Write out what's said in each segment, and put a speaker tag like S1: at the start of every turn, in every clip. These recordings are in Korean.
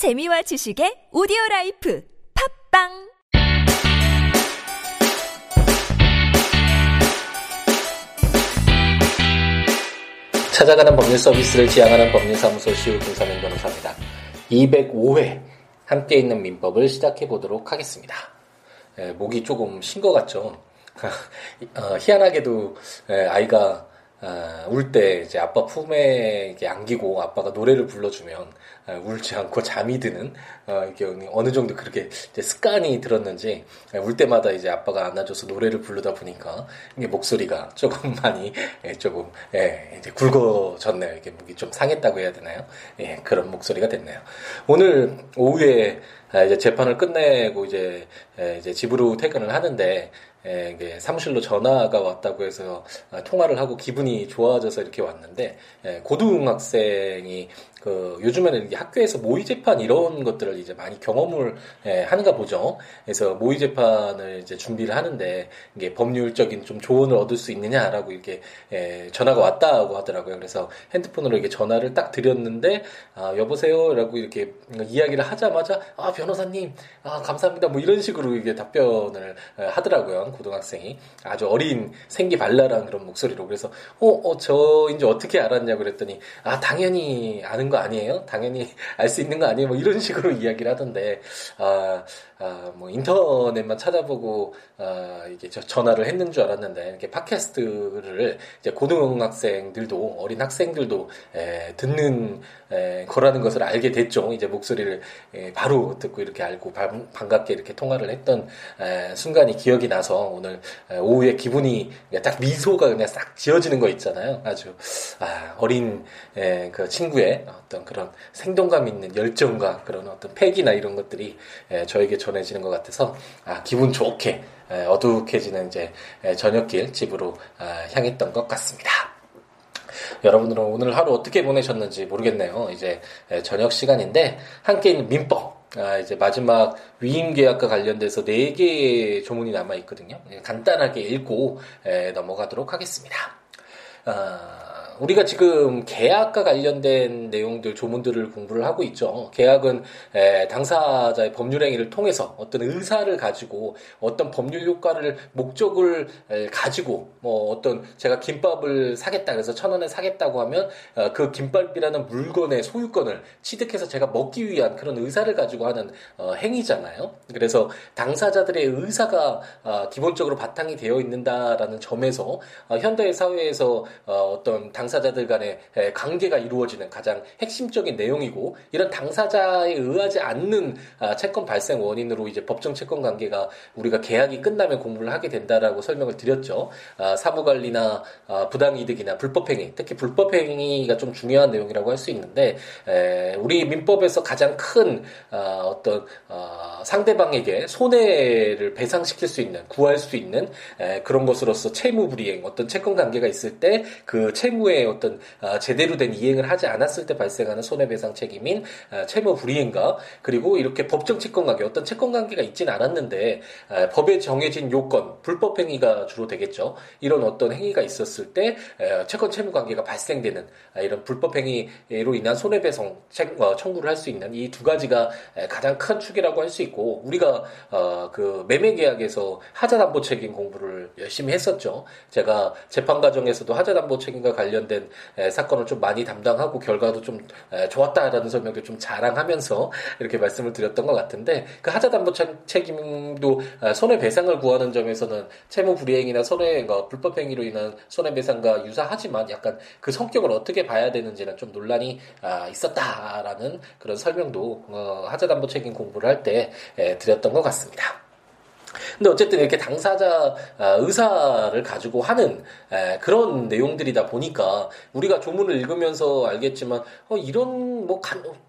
S1: 재미와 지식의 오디오 라이프 팟빵
S2: 찾아가는 법률 서비스를 지향하는 법률사무소 시우 김삼연 변호사입니다. 205회 함께 읽는 민법을 시작해 보도록 하겠습니다. 에, 목이 조금 쉰 것 같죠? 어, 희한하게도 에, 아이가 어, 울때 이제 아빠 품에 안기고 아빠가 노래를 불러주면 어, 울지 않고 잠이 드는 어, 이게 어느 정도 그렇게 습관이 들었는지 울 때마다 이제 아빠가 안아줘서 노래를 부르다 보니까 이게 목소리가 조금 많이 예, 조금 예, 이제 굵어졌네요. 이게 목이 좀 상했다고 해야 되나요? 예, 그런 목소리가 됐네요. 오늘 오후에 아, 이제 재판을 끝내고 이제 예, 이제 집으로 퇴근을 하는데 예, 이게 사무실로 전화가 왔다고 해서 아, 통화를 하고 기분이 좋아져서 이렇게 왔는데 예, 고등학생이 그 요즘에는 학교에서 모의 재판 이런 것들을 이제 많이 경험을 예, 하는가 보죠. 그래서 모의 재판을 이제 준비를 하는데 이게 법률적인 좀 조언을 얻을 수 있느냐라고 이렇게 예, 전화가 왔다고 하더라고요. 그래서 핸드폰으로 이렇게 전화를 딱 드렸는데 아, 여보세요라고 이렇게 이야기를 하자마자 아 변호사님 아 감사합니다 뭐 이런 식으로 이게 답변을 하더라고요. 고등학생이 아주 어린 생기 발랄한 그런 목소리로 그래서 어 어저 어, 이제 어떻게 알았냐 그랬더니 아 당연히 아는 거 아니에요? 당연히 알 수 있는 거 아니에요? 뭐 이런 식으로 이야기를 하던데, 아, 아, 뭐 인터넷만 찾아보고 아, 이게 저 전화를 했는 줄 알았는데 이렇게 팟캐스트를 이제 고등학생들도 어린 학생들도 에, 듣는 에, 거라는 것을 알게 됐죠. 이제 목소리를 에, 바로 듣고 이렇게 알고 반, 반갑게 이렇게 통화를 했던 에, 순간이 기억이 나서 오늘 에, 오후에 기분이 딱 미소가 그냥 싹 지어지는 거 있잖아요. 아주 아, 어린 에, 그 친구의 어떤 그런 생동감 있는 열정과 그런 어떤 패기나 이런 것들이 에, 저에게 전해지는 것 같아서 아, 기분 좋게 어둑해지는 이제 저녁길 집으로 아, 향했던 것 같습니다. 여러분들은 오늘 하루 어떻게 보내셨는지 모르겠네요. 이제 저녁 시간인데 함께 있는 민법 아, 이제 마지막 위임 계약과 관련돼서 네 개의 조문이 남아 있거든요. 간단하게 읽고 넘어가도록 하겠습니다. 아, 우리가 지금 계약과 관련된 내용들 조문들을 공부를 하고 있죠. 계약은 당사자의 법률 행위를 통해서 어떤 의사를 가지고 어떤 법률 효과를 목적을 가지고 뭐 어떤 제가 김밥을 사겠다 그래서 천 원에 사겠다고 하면 어, 그 김밥이라는 물건의 소유권을 취득해서 제가 먹기 위한 그런 의사를 가지고 하는 어, 행위잖아요. 그래서 당사자들의 의사가 어, 기본적으로 바탕이 되어 있는다라는 점에서 현대 사회에서 어떤 당 당사자들 간의 관계가 이루어지는 가장 핵심적인 내용이고 이런 당사자에 의하지 않는 아, 채권 발생 원인으로 이제 법정 채권 관계가 우리가 계약이 끝나면 공부를 하게 된다라고 설명을 드렸죠. 아, 사무관리나 아, 부당이득이나 불법행위, 특히 불법행위가 좀 중요한 내용이라고 할 수 있는데 우리 민법에서 가장 큰 어떤 상대방에게 손해를 배상시킬 수 있는, 구할 수 있는 그런 것으로서 채무불이행, 어떤 채권 관계가 있을 때 그 채무의 어떤 아, 제대로 된 이행을 하지 않았을 때 발생하는 손해배상 책임인 아, 채무 불이행과 그리고 이렇게 법정 채권 관계 어떤 채권 관계가 있지는 않았는데 아, 법에 정해진 요건 불법 행위가 주로 되겠죠. 이런 어떤 행위가 있었을 때 채권 채무 관계가 발생되는 이런 불법 행위로 인한 손해배상 어, 청구를 할 수 있는 이 두 가지가 가장 큰 축이라고 할 수 있고 우리가 어, 그 매매 계약에서 하자 담보 책임 공부를 열심히 했었죠. 제가 재판 과정에서도 하자 담보 책임과 관련 관련된 사건을 좀 많이 담당하고 결과도 좀 좋았다라는 설명도 좀 자랑하면서 이렇게 말씀을 드렸던 것 같은데 그 하자담보 책임도 손해배상을 구하는 점에서는 채무 불이행이나 손해 그 불법행위로 인한 손해배상과 유사하지만 약간 그 성격을 어떻게 봐야 되는지는 좀 논란이 아, 있었다라는 그런 설명도 어, 하자담보 책임 공부를 할 때 드렸던 것 같습니다. 근데 어쨌든 이렇게 당사자 아, 의사를 가지고 하는 그런 내용들이다 보니까 우리가 조문을 읽으면서 알겠지만 어, 이런 뭐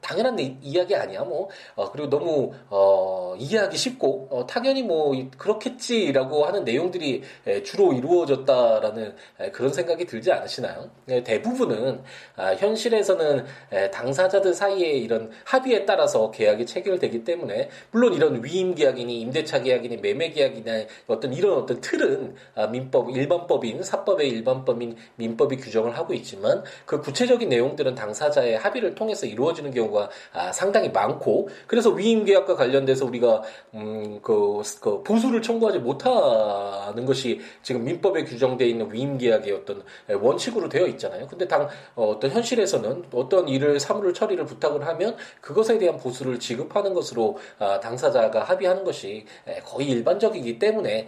S2: 당연한 이야기 아니야 뭐 어, 그리고 너무 어, 이해하기 쉽고 어, 당연히 뭐 그렇겠지라고 하는 내용들이 주로 이루어졌다라는 그런 생각이 들지 않으시나요? 대부분은 아, 현실에서는 당사자들 사이에 이런 합의에 따라서 계약이 체결되기 때문에 물론 이런 위임 계약이니 임대차 계약이니 매매 계약이나 어떤 이런 어떤 틀은 아, 민법 일반법인 사법의 일반법인 민법이 규정을 하고 있지만 그 구체적인 내용들은 당사자의 합의를 통해서 이루어지는 경우가 아, 상당히 많고 그래서 위임 계약과 관련돼서 우리가 음그 그 보수를 청구하지 못하는 것이 지금 민법에 규정되어 있는 위임 계약의 어떤 원칙으로 되어 있잖아요. 근데 당 어, 어떤 현실에서는 어떤 일을 사무를 처리를 부탁을 하면 그것에 대한 보수를 지급하는 것으로 아, 당사자가 합의하는 것이 거의 일반적이기 때문에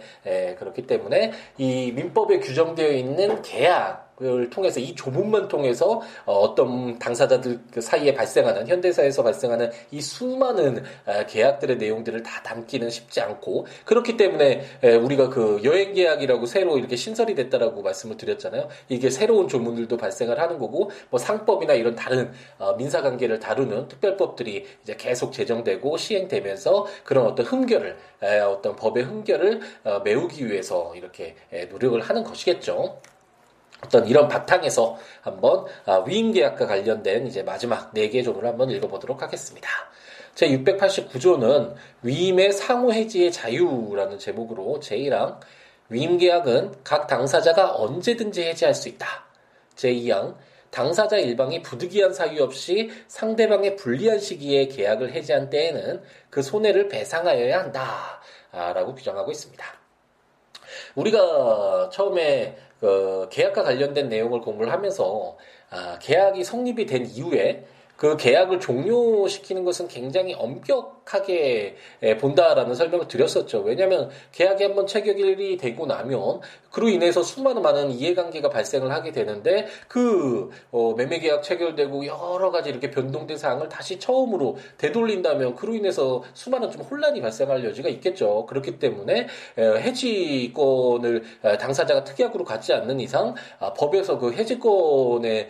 S2: 그렇기 때문에 이 민법에 규정되어 있는 계약 을 통해서 이 조문만 통해서 어, 어떤 당사자들 그 사이에 발생하는 현대사에서 발생하는 이 수많은 계약들의 내용들을 다 담기는 쉽지 않고 그렇기 때문에 우리가 그 여행 계약이라고 새로 이렇게 신설이 됐다라고 말씀을 드렸잖아요. 이게 새로운 조문들도 발생을 하는 거고 뭐 상법이나 이런 다른 어, 민사 관계를 다루는 특별법들이 이제 계속 제정되고 시행되면서 그런 어떤 흠결을 어떤 법의 흠결을 어, 메우기 위해서 이렇게 노력을 하는 것이겠죠. 어떤 이런 바탕에서 한번 아, 위임 계약과 관련된 이제 마지막 네 개 조문을 한번 읽어보도록 하겠습니다. 제 689조는 위임의 상호 해지의 자유라는 제목으로 제1항 위임 계약은 각 당사자가 언제든지 해지할 수 있다. 제2항 당사자 일방이 부득이한 사유 없이 상대방의 불리한 시기에 계약을 해지한 때에는 그 손해를 배상하여야 한다. 라고 규정하고 있습니다. 우리가 처음에 그 계약과 관련된 내용을 공부를 하면서 아, 계약이 성립이 된 이후에 그 계약을 종료시키는 것은 굉장히 엄격 하게 본다라는 설명을 드렸었죠. 왜냐하면 계약이 한번 체결이 되고 나면 그로 인해서 수많은 많은 이해관계가 발생을 하게 되는데 그 어, 매매 계약 체결되고 여러 가지 이렇게 변동된 사항을 다시 처음으로 되돌린다면 그로 인해서 수많은 좀 혼란이 발생할 여지가 있겠죠. 그렇기 때문에 해지권을 당사자가 특약으로 갖지 않는 이상 아, 법에서 그 해지권의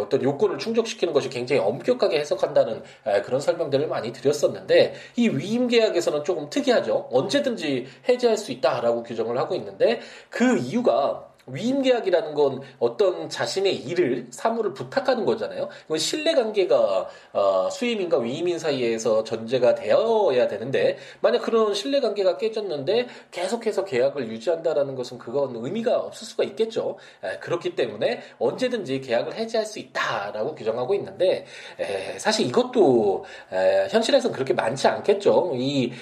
S2: 어떤 요건을 충족시키는 것이 굉장히 엄격하게 해석한다는 그런 설명들을 많이 드렸었는데 이 위임 계약에서는 조금 특이하죠. 언제든지 해지할 수 있다라고 규정을 하고 있는데 그 이유가 위임 계약이라는 건 어떤 자신의 일을 사무를 부탁하는 거잖아요. 이건 신뢰 관계가 어, 수임인과 위임인 사이에서 전제가 되어야 되는데 만약 그런 신뢰 관계가 깨졌는데 계속해서 계약을 유지한다라는 것은 그건 의미가 없을 수가 있겠죠. 에, 그렇기 때문에 언제든지 계약을 해지할 수 있다라고 규정하고 있는데 에, 사실 이것도 에, 현실에서는 그렇게 많지 않겠죠. 이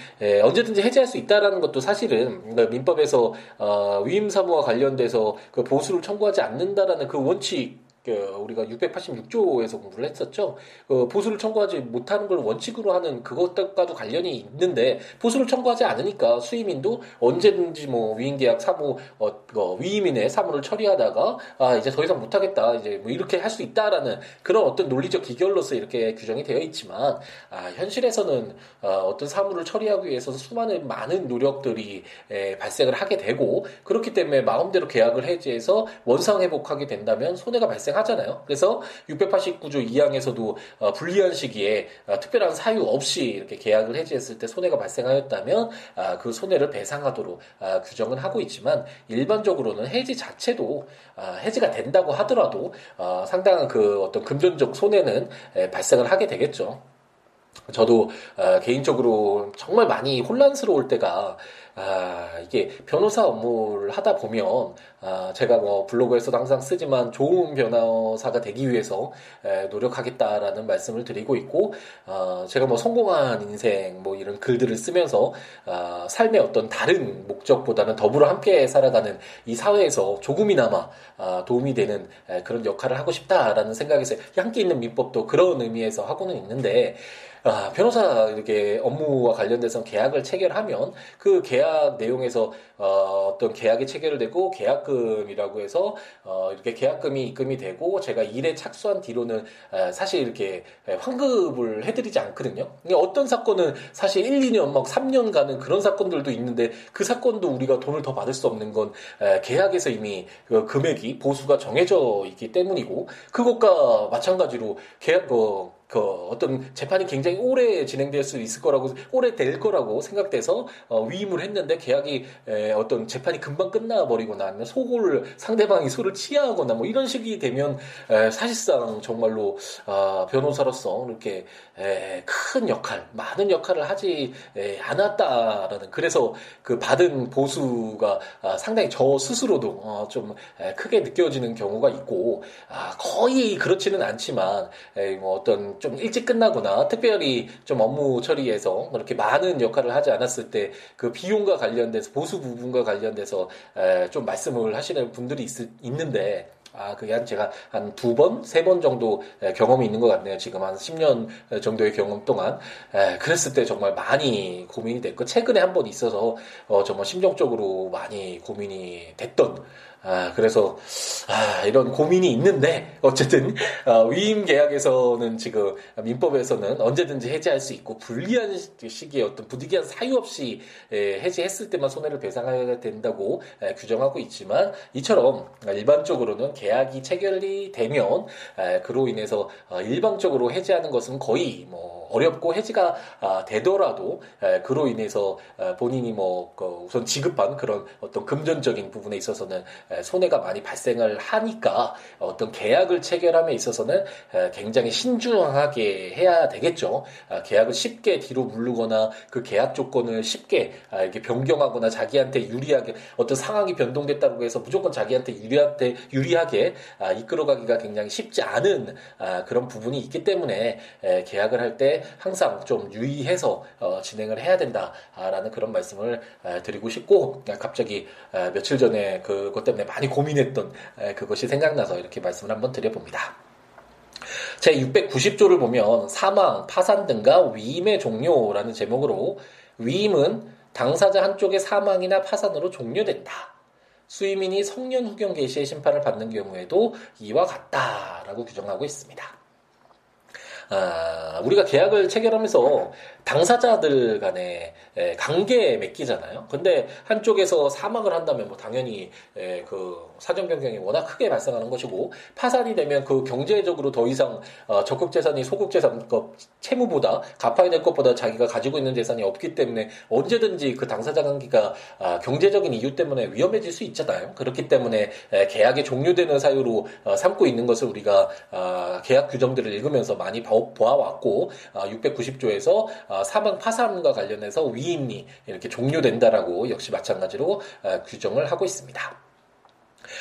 S2: 언제든지 해지할 수 있다라는 것도 사실은 그 민법에서 어, 위임 사무와 관련돼서 그 보수를 청구하지 않는다라는 그 원칙 그 우리가 686조에서 공부를 했었죠. 그 보수를 청구하지 못하는 걸 원칙으로 하는 그것과도 관련이 있는데 보수를 청구하지 않으니까 수임인도 언제든지 뭐 위임계약 사무 어, 어, 위임인의 사무를 처리하다가 아 이제 더 이상 못하겠다 이제 뭐 이렇게 할 수 있다라는 그런 어떤 논리적 기결로서 이렇게 규정이 되어 있지만 아 현실에서는 어, 어떤 사무를 처리하기 위해서 수많은 많은 노력들이 에, 발생을 하게 되고 그렇기 때문에 마음대로 계약을 해지해서 원상 회복하게 된다면 손해가 발생 발생하잖아요. 그래서 689조 2항에서도 어, 불리한 시기에 어, 특별한 사유 없이 이렇게 계약을 해지했을 때 손해가 발생하였다면 아, 그 손해를 배상하도록 아, 규정은 하고 있지만 일반적으로는 해지 자체도 아, 해지가 된다고 하더라도 상당한 그 어떤 금전적 손해는 발생을 하게 되겠죠. 저도 개인적으로 정말 많이 혼란스러울 때가 아, 이게 변호사 업무를 하다 보면, 아, 제가 뭐 블로그에서도 항상 쓰지만 좋은 변호사가 되기 위해서 에, 노력하겠다라는 말씀을 드리고 있고, 아, 제가 뭐 성공한 인생 뭐 이런 글들을 쓰면서, 아, 삶의 어떤 다른 목적보다는 더불어 함께 살아가는 이 사회에서 조금이나마 아, 도움이 되는 에, 그런 역할을 하고 싶다라는 생각에서 함께 있는 민법도 그런 의미에서 하고는 있는데, 아, 변호사 이렇게 업무와 관련돼서 계약을 체결하면 그 계약 내용에서 어, 어떤 계약이 체결되고 계약금이라고 해서 어, 이렇게 계약금이 입금이 되고 제가 일에 착수한 뒤로는 에, 사실 이렇게 환급을 해드리지 않거든요. 어떤 사건은 사실 1, 2년 막 3년 가는 그런 사건들도 있는데 그 사건도 우리가 돈을 더 받을 수 없는 건 에, 계약에서 이미 그 금액이 보수가 정해져 있기 때문이고 그것과 마찬가지로 계약 그 그 어떤 재판이 굉장히 오래 진행될 수 있을 거라고 오래 될 거라고 생각돼서 어, 위임을 했는데 계약이 에, 어떤 재판이 금방 끝나버리거나 아니면 속을 상대방이 소를 취하거나 뭐 이런 식이 되면 에, 사실상 정말로 아, 변호사로서 이렇게 에, 큰 역할, 많은 역할을 하지 에, 않았다라는 그래서 그 받은 보수가 아, 상당히 저 스스로도 어, 좀 에, 크게 느껴지는 경우가 있고 아, 거의 그렇지는 않지만 에, 뭐 어떤 좀 일찍 끝나거나 특별히 좀 업무 처리에서 그렇게 많은 역할을 하지 않았을 때 그 비용과 관련돼서 보수 부분과 관련돼서 에, 좀 말씀을 하시는 분들이 있, 있는데 아, 그게 한 제가 한 두 번, 세 번 정도 경험이 있는 것 같네요. 지금 한 10년 정도의 경험 동안. 에, 그랬을 때 정말 많이 고민이 됐고, 최근에 한 번 있어서, 어, 정말 심정적으로 많이 고민이 됐던 아, 그래서, 아, 이런 고민이 있는데, 어쨌든, 어, 위임 계약에서는 지금, 민법에서는 언제든지 해지할 수 있고, 불리한 시기에 어떤 부득이한 사유 없이 에, 해지했을 때만 손해를 배상해야 된다고 에, 규정하고 있지만, 이처럼 일반적으로는 계약이 체결이 되면, 에, 그로 인해서 어, 일방적으로 해지하는 것은 거의 뭐, 어렵고 해지가 아, 되더라도, 에, 그로 인해서 어, 본인이 뭐, 그 우선 지급한 그런 어떤 금전적인 부분에 있어서는 손해가 많이 발생을 하니까 어떤 계약을 체결함에 있어서는 굉장히 신중하게 해야 되겠죠. 아, 계약을 쉽게 뒤로 물르거나 그 계약 조건을 쉽게 아, 이렇게 변경하거나 자기한테 유리하게 어떤 상황이 변동됐다고 해서 무조건 자기한테 유리한테 유리하게 아, 이끌어가기가 굉장히 쉽지 않은 그런 부분이 있기 때문에 계약을 할 때 항상 좀 유의해서 어, 진행을 해야 된다라는 그런 말씀을 드리고 싶고 갑자기 며칠 전에 그것 때문에 많이 고민했던 그것이 생각나서 이렇게 말씀을 한번 드려봅니다. 제 690조를 보면 사망, 파산 등과 위임의 종료라는 제목으로 위임은 당사자 한쪽의 사망이나 파산으로 종료된다. 수임인이 성년 후견 개시의 심판을 받는 경우에도 이와 같다라고 규정하고 있습니다. 아, 우리가 계약을 체결하면서 당사자들 간에 관계에 맺기잖아요. 근데 한쪽에서 사망을 한다면 뭐 당연히 그 사정 변경이 워낙 크게 발생하는 것이고 파산이 되면 그 경제적으로 더 이상 어, 적극 재산이 소극 재산 그 채무보다 갚아야 될 것보다 자기가 가지고 있는 재산이 없기 때문에 언제든지 그 당사자 관계가 아, 경제적인 이유 때문에 위험해질 수 있잖아요. 그렇기 때문에 계약이 종료되는 사유로 어, 삼고 있는 것을 우리가 아, 계약 규정들을 읽으면서 많이 보아왔고 690조에서 어, 사망 파산과 관련해서 위임이 이렇게 종료된다라고 역시 마찬가지로 어, 규정을 하고 있습니다.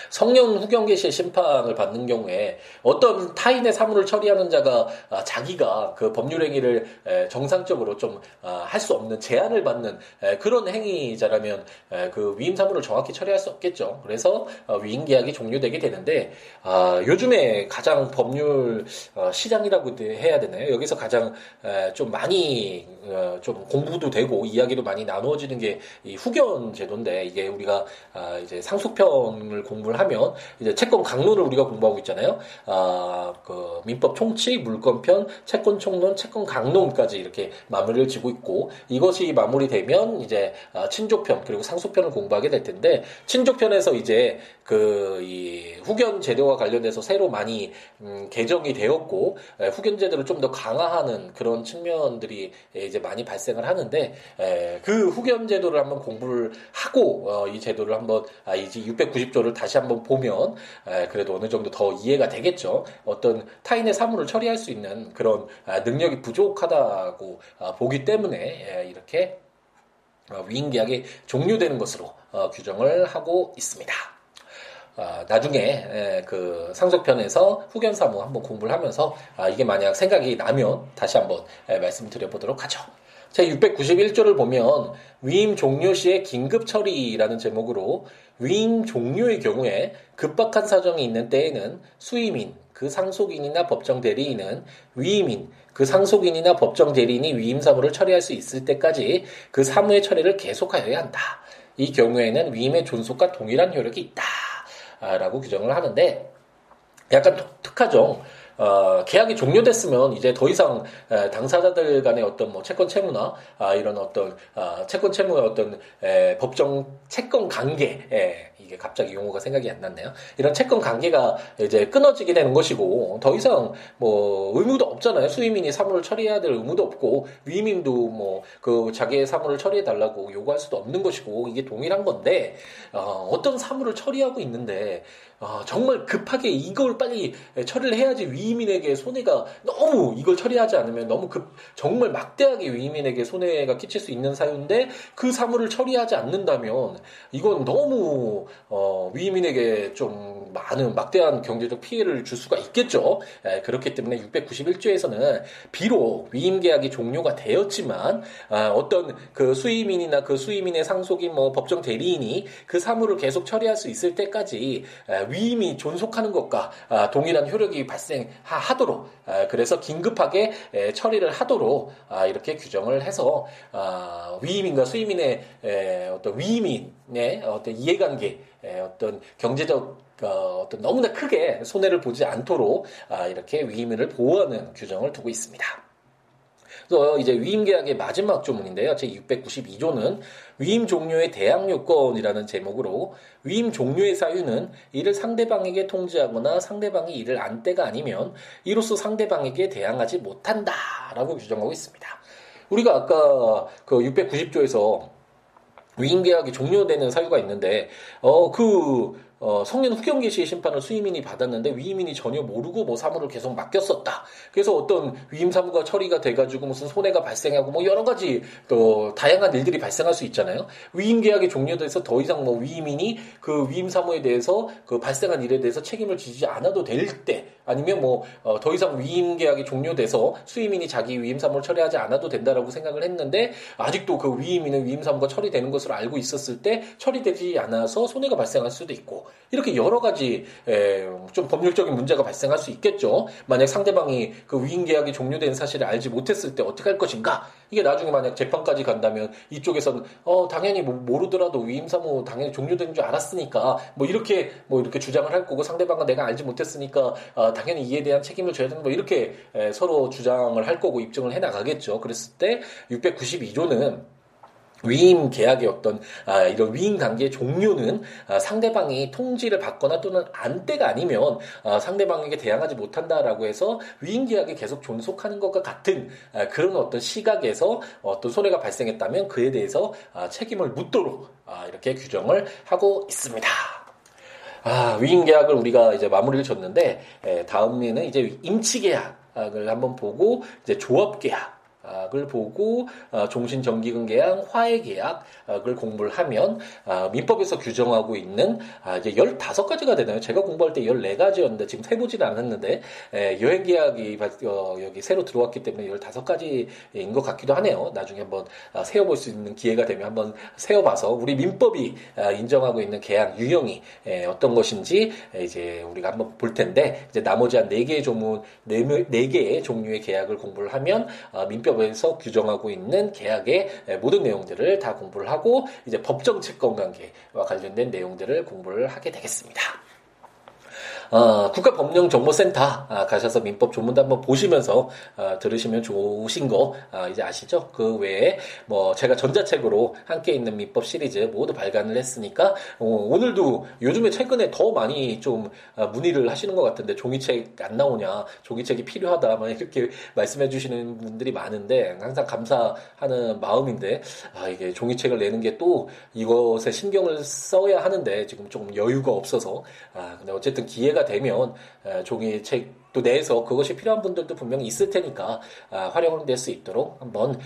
S2: 성령 후경 계시의 심판을 받는 경우에 어떤 타인의 사물을 처리하는 자가 아, 자기가 그 법률 행위를 정상적으로 좀 할수 아, 없는 제한을 받는 그런 행위자라면 그 위임 사물을 정확히 처리할 수 없겠죠. 그래서 어, 위임 계약이 종료되게 되는데 아, 요즘에 가장 법률 어, 시장이라고 해야 되나요? 여기서 가장 좀 많이 어, 좀 공부도 되고 이야기도 많이 나누어지는 게 후견 제도인데 이게 우리가 이제 상속편을 공부를 하면 이제 채권 강론을 우리가 공부하고 있잖아요. 아, 그 민법 총칙, 물권편, 채권 총론, 채권 강론까지 이렇게 마무리를 지고 있고 이것이 마무리되면 이제 아, 친족편 그리고 상속편을 공부하게 될 텐데 친족편에서 이제 그 이 후견 제도와 관련해서 새로 많이 음, 개정이 되었고 에, 후견 제도를 좀 더 강화하는 그런 측면들이 이제 많이 발생을 하는데 에, 그 후견 제도를 한번 공부를 하고 어, 이 제도를 한번 아, 이제 690조를 다시 한번 보면 그래도 어느 정도 더 이해가 되겠죠. 어떤 타인의 사물을 처리할 수 있는 그런 아, 능력이 부족하다고 아, 보기 때문에 이렇게 어, 위임 계약이 종료되는 것으로 어, 규정을 하고 있습니다. 아, 나중에 그 상속편에서 후견 사무 한번 공부를 하면서 이게 만약 생각이 나면 다시 한번 말씀드려 보도록 하죠. 제 691조를 보면 위임 종료 시의 긴급 처리라는 제목으로 위임 종료의 경우에 급박한 사정이 있는 때에는 수임인, 그 상속인이나 법정 대리인은 위임인, 그 상속인이나 법정 대리인이 위임 사무를 처리할 수 있을 때까지 그 사무의 처리를 계속하여야 한다. 이 경우에는 위임의 존속과 동일한 효력이 있다. 라고 규정을 하는데 약간 독특하죠. 어, 계약이 종료됐으면 이제 더 이상 에, 당사자들 간의 어떤 뭐 채권 채무나 아, 이런 어떤 아, 채권 채무의 어떤 에, 법정 채권 관계 에, 이게 갑자기 용어가 생각이 안 났네요. 이런 채권 관계가 이제 끊어지게 되는 것이고 더 이상 뭐 의무도 없잖아요. 수임인이 사무를 처리해야 될 의무도 없고 위임인도 뭐 그 자기의 사무를 처리해 달라고 요구할 수도 없는 것이고 이게 동일한 건데 어, 어떤 사무를 처리하고 있는데 어, 정말 급하게 이걸 빨리 처리를 해야지 위임인에게 손해가 너무 이걸 처리하지 않으면 너무 급 정말 막대하게 위임인에게 손해가 끼칠 수 있는 사유인데 그 사무를 처리하지 않는다면 이건 너무 어, 위임인에게 좀 많은 막대한 경제적 피해를 줄 수가 있겠죠. 에, 그렇기 때문에 691조에서는 비록 위임 계약이 종료가 되었지만 아, 어떤 그 수임인이나 그 수임인의 상속인 뭐 법정 대리인이 그 사무를 계속 처리할 수 있을 때까지 에, 위임이 존속하는 것과 아, 동일한 효력이 발생하도록 아, 그래서 긴급하게 에, 처리를 하도록 아, 이렇게 규정을 해서 아, 위임인과 수임인의 에, 어떤 위임인의 어떤 이해관계 에, 어떤 경제적 어, 어떤 너무나 크게 손해를 보지 않도록 아, 이렇게 위임을 보호하는 규정을 두고 있습니다. 그래서 이제 위임 계약의 마지막 조문인데요. 제 692조는 위임 종료의 대항 요건이라는 제목으로 위임 종료의 사유는 이를 상대방에게 통지하거나 상대방이 이를 안 때가 아니면 이로써 상대방에게 대항하지 못한다라고 규정하고 있습니다. 우리가 아까 그 690조에서 위임 계약이 종료되는 사유가 있는데 어그 어, 성년 후경기 시의 심판을 수임인이 받았는데 위임인이 전혀 모르고 뭐 사무를 계속 맡겼었다. 그래서 어떤 위임 사무가 처리가 돼가지고 무슨 손해가 발생하고 뭐 여러 가지 또 다양한 일들이 발생할 수 있잖아요. 위임 계약이 종료돼서 더 이상 뭐 위임인이 그 위임 사무에 대해서 그 발생한 일에 대해서 책임을 지지 않아도 될 때 아니면 뭐더 어, 이상 위임 계약이 종료돼서 수임인이 자기 위임 사무를 처리하지 않아도 된다라고 생각을 했는데 아직도 그 위임인은 위임 사무가 처리되는 것으로 알고 있었을 때 처리되지 않아서 손해가 발생할 수도 있고 이렇게 여러 가지 에, 좀 법률적인 문제가 발생할 수 있겠죠. 만약 상대방이 그 위임 계약이 종료된 사실을 알지 못했을 때 어떻게 할 것인가? 이게 나중에 만약 재판까지 간다면 이쪽에서는 어 당연히 뭐 모르더라도 위임 사무 당연히 종료된 줄 알았으니까 뭐 이렇게 뭐 이렇게 주장을 할 거고 상대방은 내가 알지 못했으니까 어, 당연히 이에 대한 책임을 져야 되는 뭐 이렇게 에, 서로 주장을 할 거고 입증을 해 나가겠죠. 그랬을 때 692조는 위임 계약의 어떤 아, 이런 위임 관계의 종료는 아, 상대방이 통지를 받거나 또는 안때가 아니면 아, 상대방에게 대항하지 못한다라고 해서 위임 계약이 계속 존속하는 것과 같은 아, 그런 어떤 시각에서 어떤 손해가 발생했다면 그에 대해서 아, 책임을 묻도록 아, 이렇게 규정을 하고 있습니다. 아, 위임 계약을 우리가 이제 마무리를 줬는데 에, 다음에는 이제 임치 계약 을 한번 보고 이제 조합 계약 을 보고 어, 종신 정기금 계약, 화해 계약을 공부를 하면 아, 민법에서 규정하고 있는 아, 이제 15가지가 되나요? 제가 공부할 때 14가지였는데 지금 세보지는 않았는데 여행 계약이 어, 여기 새로 들어왔기 때문에 15가지인 것 같기도 하네요. 나중에 한번 아, 세어볼 수 있는 기회가 되면 한번 세어봐서 우리 민법이 인정하고 있는 계약 유형이 어떤 것인지 이제 우리가 한번 볼 텐데 이제 나머지 한 4개의 조문 4개의 종류의 계약을 공부를 하면 민법 민 법에서 규정하고 있는 계약의 모든 내용들을 다 공부를 하고 이제 법정 채권 관계와 관련된 내용들을 공부를 하게 되겠습니다. 어, 국가법령정보센터 아, 가셔서 민법 조문도 한번 보시면서 아, 들으시면 좋으신 거 아, 이제 아시죠? 그 외에 뭐 제가 전자책으로 함께 있는 민법 시리즈 모두 발간을 했으니까 어, 오늘도 요즘에 최근에 더 많이 좀 아, 문의를 하시는 것 같은데 종이책 안 나오냐 종이책이 필요하다 막 이렇게 말씀해 주시는 분들이 많은데 항상 감사하는 마음인데 아, 이게 종이책을 내는 게 또 이것에 신경을 써야 하는데 지금 조금 여유가 없어서 아, 근데 어쨌든 기회가 되면 종이책도 내서 그것이 필요한 분들도 분명히 있을 테니까 아, 활용을 될 수 있도록 한번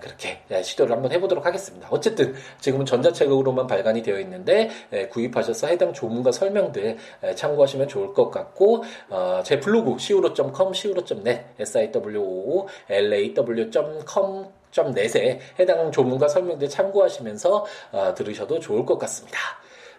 S2: 그렇게 시도를 한번 해보도록 하겠습니다. 어쨌든 지금은 전자책으로만 발간이 되어 있는데 구입하셔서 해당 조문과 설명들 참고하시면 좋을 것 같고 어, 제 블로그 siwo.com, siwo.net, siwo, law.com 좀 넷에 해당 조문과 설명들 참고하시면서 어, 들으셔도 좋을 것 같습니다.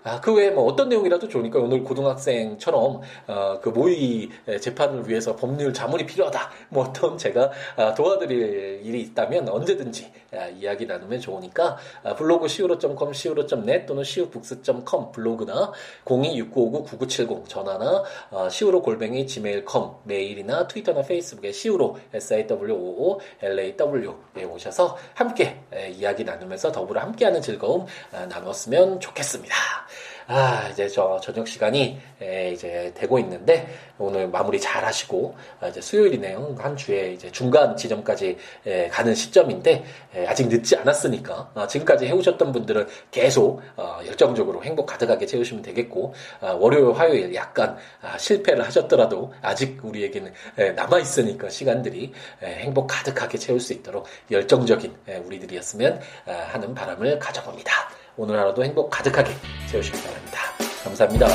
S2: 아, 그 외에 뭐 어떤 내용이라도 좋으니까 오늘 고등학생처럼 어, 그 모의 재판을 위해서 법률 자문이 필요하다. 뭐 어떤 제가 아, 도와드릴 일이 있다면 언제든지 아, 이야기 나누면 좋으니까 아, 블로그 siwo.com, siwo.net 또는 siwobooks.com 블로그나 026959-9970 전화나 어, siwo 골뱅이 gmail.com 메일이나 트위터나 페이스북에 siwo s-i-w-o-o l-a-w에 오셔서 함께 이야기 나누면서 더불어 함께하는 즐거움 나눴으면 좋겠습니다. 아, 이제 저 저녁 시간이 이제 되고 있는데 오늘 마무리 잘 하시고 아, 이제 수요일이네요. 한 주에 이제 중간 지점까지 가는 시점인데 아직 늦지 않았으니까 아, 지금까지 해오셨던 분들은 계속 어, 열정적으로 행복 가득하게 채우시면 되겠고 아, 월요일, 화요일 약간 실패를 하셨더라도 아직 우리에게는 남아 있으니까 시간들이 행복 가득하게 채울 수 있도록 열정적인 우리들이었으면 하는 바람을 가져봅니다. 오늘 하루도 행복 가득하게 채우시기 바랍니다. 감사합니다.